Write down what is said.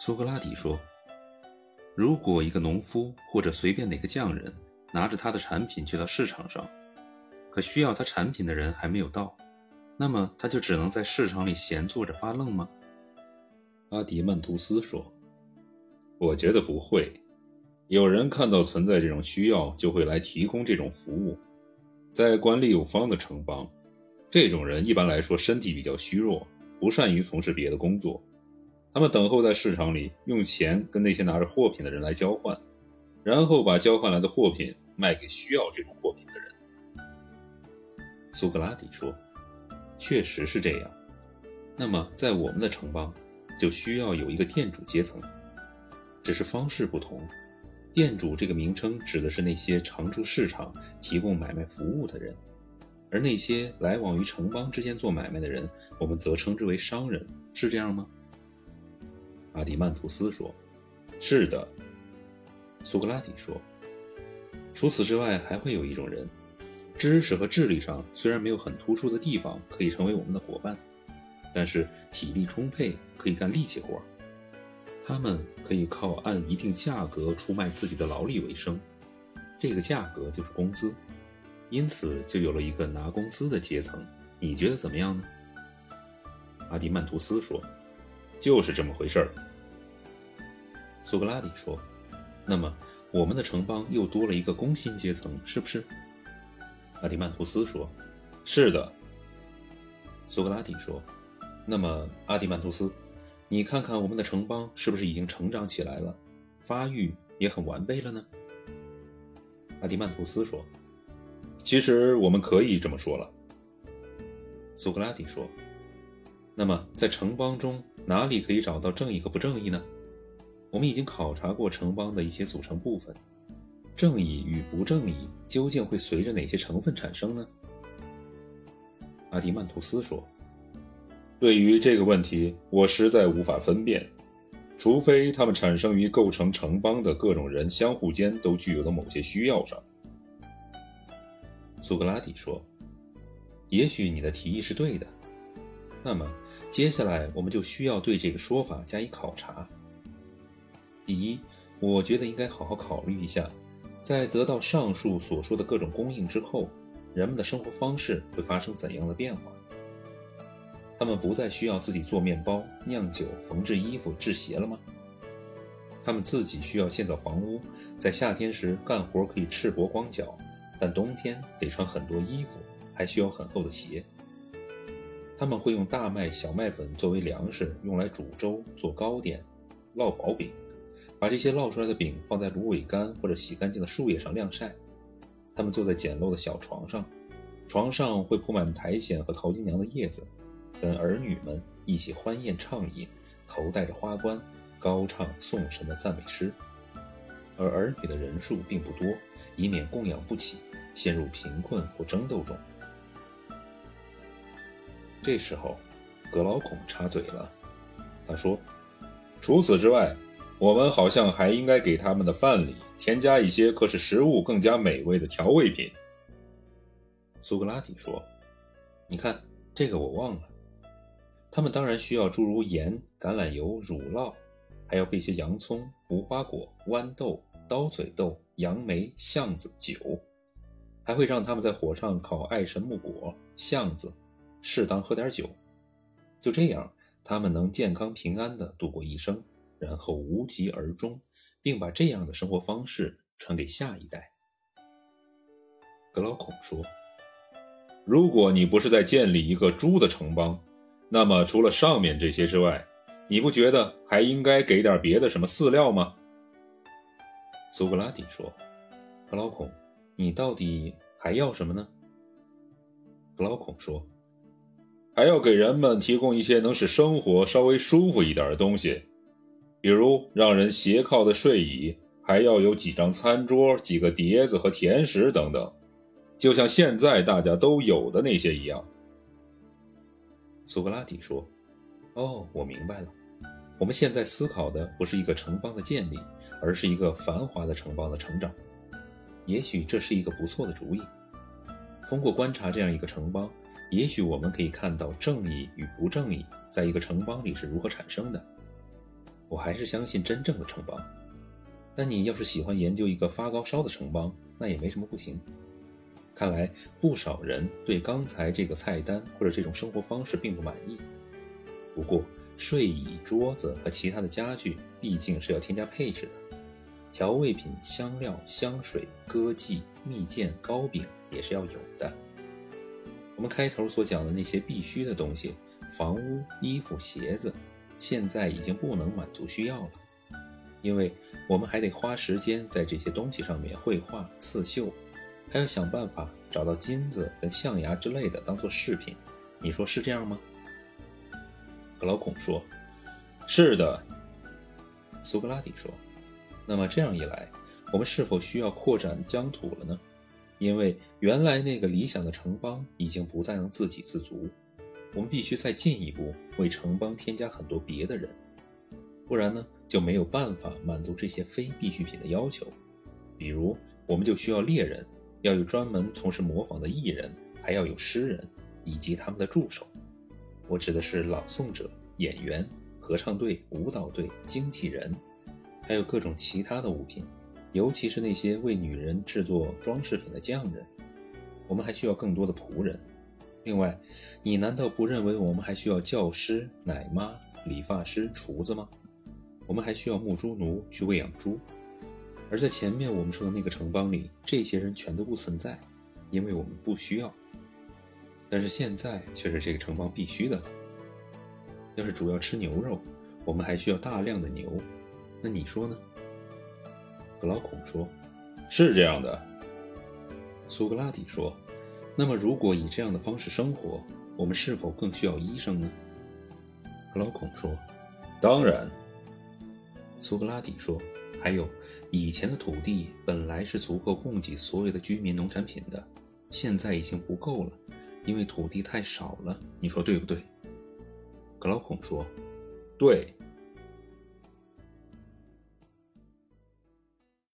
苏格拉底说：“如果一个农夫或者随便哪个匠人拿着他的产品去到市场上，可需要他产品的人还没有到，那么他就只能在市场里闲坐着发愣吗？”阿迪曼图斯说：“我觉得不会。有人看到存在这种需要，就会来提供这种服务。在管理有方的城邦，这种人一般来说身体比较虚弱，不善于从事别的工作。”他们等候在市场里，用钱跟那些拿着货品的人来交换，然后把交换来的货品卖给需要这种货品的人。苏格拉底说：“确实是这样。那么，在我们的城邦，就需要有一个店主阶层，只是方式不同。店主这个名称指的是那些常驻市场提供买卖服务的人，而那些来往于城邦之间做买卖的人，我们则称之为商人，是这样吗？”阿迪曼图斯说：“是的。”苏格拉底说：“除此之外，还会有一种人，知识和智力上虽然没有很突出的地方可以成为我们的伙伴，但是体力充沛，可以干力气活。他们可以靠按一定价格出卖自己的劳力为生，这个价格就是工资，因此就有了一个拿工资的阶层。你觉得怎么样呢？”阿迪曼图斯说：“就是这么回事儿。”苏格拉底说：“那么，我们的城邦又多了一个工薪阶层，是不是？”阿迪曼图斯说：“是的。”苏格拉底说：“那么，阿迪曼图斯，你看看我们的城邦是不是已经成长起来了，发育也很完备了呢？”阿迪曼图斯说：“其实我们可以这么说了。”苏格拉底说：“那么，在城邦中哪里可以找到正义和不正义呢？”我们已经考察过城邦的一些组成部分，正义与不正义究竟会随着哪些成分产生呢？阿迪曼图斯说：“对于这个问题，我实在无法分辨，除非它们产生于构成城邦的各种人相互间都具有的某些需要上。”苏格拉底说：“也许你的提议是对的。那么，接下来我们就需要对这个说法加以考察。”第一，我觉得应该好好考虑一下，在得到上述所说的各种供应之后，人们的生活方式会发生怎样的变化？他们不再需要自己做面包、酿酒、缝制衣服、制鞋了吗？他们自己需要建造房屋，在夏天时干活可以赤膊光脚，但冬天得穿很多衣服，还需要很厚的鞋。他们会用大麦、小麦粉作为粮食，用来煮粥、做糕点、烙薄饼。把这些烙出来的饼放在芦苇干或者洗干净的树叶上晾晒。他们坐在简陋的小床上，床上会铺满苔藓和淘金娘的叶子，跟儿女们一起欢宴畅饮，头戴着花冠，高唱颂神的赞美诗。而儿女的人数并不多，以免供养不起，陷入贫困或争斗中。这时候，格劳孔插嘴了，他说：“除此之外。”我们好像还应该给他们的饭里添加一些可使食物更加美味的调味品。苏格拉底说：“你看，这个我忘了。他们当然需要诸如盐、橄榄油、乳酪，还要备些洋葱、无花果、豌豆、刀嘴豆、杨梅、橡子、酒，还会让他们在火上烤爱神木果、橡子，适当喝点酒。就这样，他们能健康平安地度过一生。”然后无疾而终，并把这样的生活方式传给下一代。格劳孔说：“如果你不是在建立一个猪的城邦，那么除了上面这些之外，你不觉得还应该给点别的什么饲料吗？”苏格拉底说：“格劳孔，你到底还要什么呢？”格劳孔说：“还要给人们提供一些能使生活稍微舒服一点的东西。”比如让人斜靠的睡椅，还要有几张餐桌、几个碟子和甜食等等，就像现在大家都有的那些一样。苏格拉底说：“哦，我明白了。我们现在思考的不是一个城邦的建立，而是一个繁华的城邦的成长。也许这是一个不错的主意。通过观察这样一个城邦，也许我们可以看到正义与不正义在一个城邦里是如何产生的。”我还是相信真正的城邦。但你要是喜欢研究一个发高烧的城邦，那也没什么不行。看来不少人对刚才这个菜单或者这种生活方式并不满意。不过，睡椅、桌子和其他的家具毕竟是要添加配置的，调味品、香料、香水、歌妓、蜜饯、糕饼也是要有的。我们开头所讲的那些必须的东西，房屋、衣服、鞋子，现在已经不能满足需要了，因为我们还得花时间在这些东西上面绘画、刺绣。还要想办法找到金子跟象牙之类的当做饰品，你说是这样吗？格劳孔说：“是的。”苏格拉底说：“那么这样一来，我们是否需要扩展疆土了呢？因为原来那个理想的城邦已经不再能自给自足，我们必须再进一步为城邦添加很多别的人，不然呢就没有办法满足这些非必需品的要求。比如，我们就需要猎人。”要有专门从事模仿的艺人，还要有诗人以及他们的助手。我指的是朗诵者、演员、合唱队、舞蹈队、经纪人，还有各种其他的物品，尤其是那些为女人制作装饰品的匠人。我们还需要更多的仆人。另外，你难道不认为我们还需要教师、奶妈、理发师、厨子吗？我们还需要牧猪奴去喂养猪。而在前面我们说的那个城邦里，这些人全都不存在，因为我们不需要。但是现在却是这个城邦必须的了。要是主要吃牛肉，我们还需要大量的牛。那你说呢？格劳孔说：“是这样的。”苏格拉底说：“那么如果以这样的方式生活，我们是否更需要医生呢？”格劳孔说：“当然。”苏格拉底说：“还有。”以前的土地本来是足够供给所有的居民农产品的，现在已经不够了，因为土地太少了。你说对不对？格劳孔说：“对。”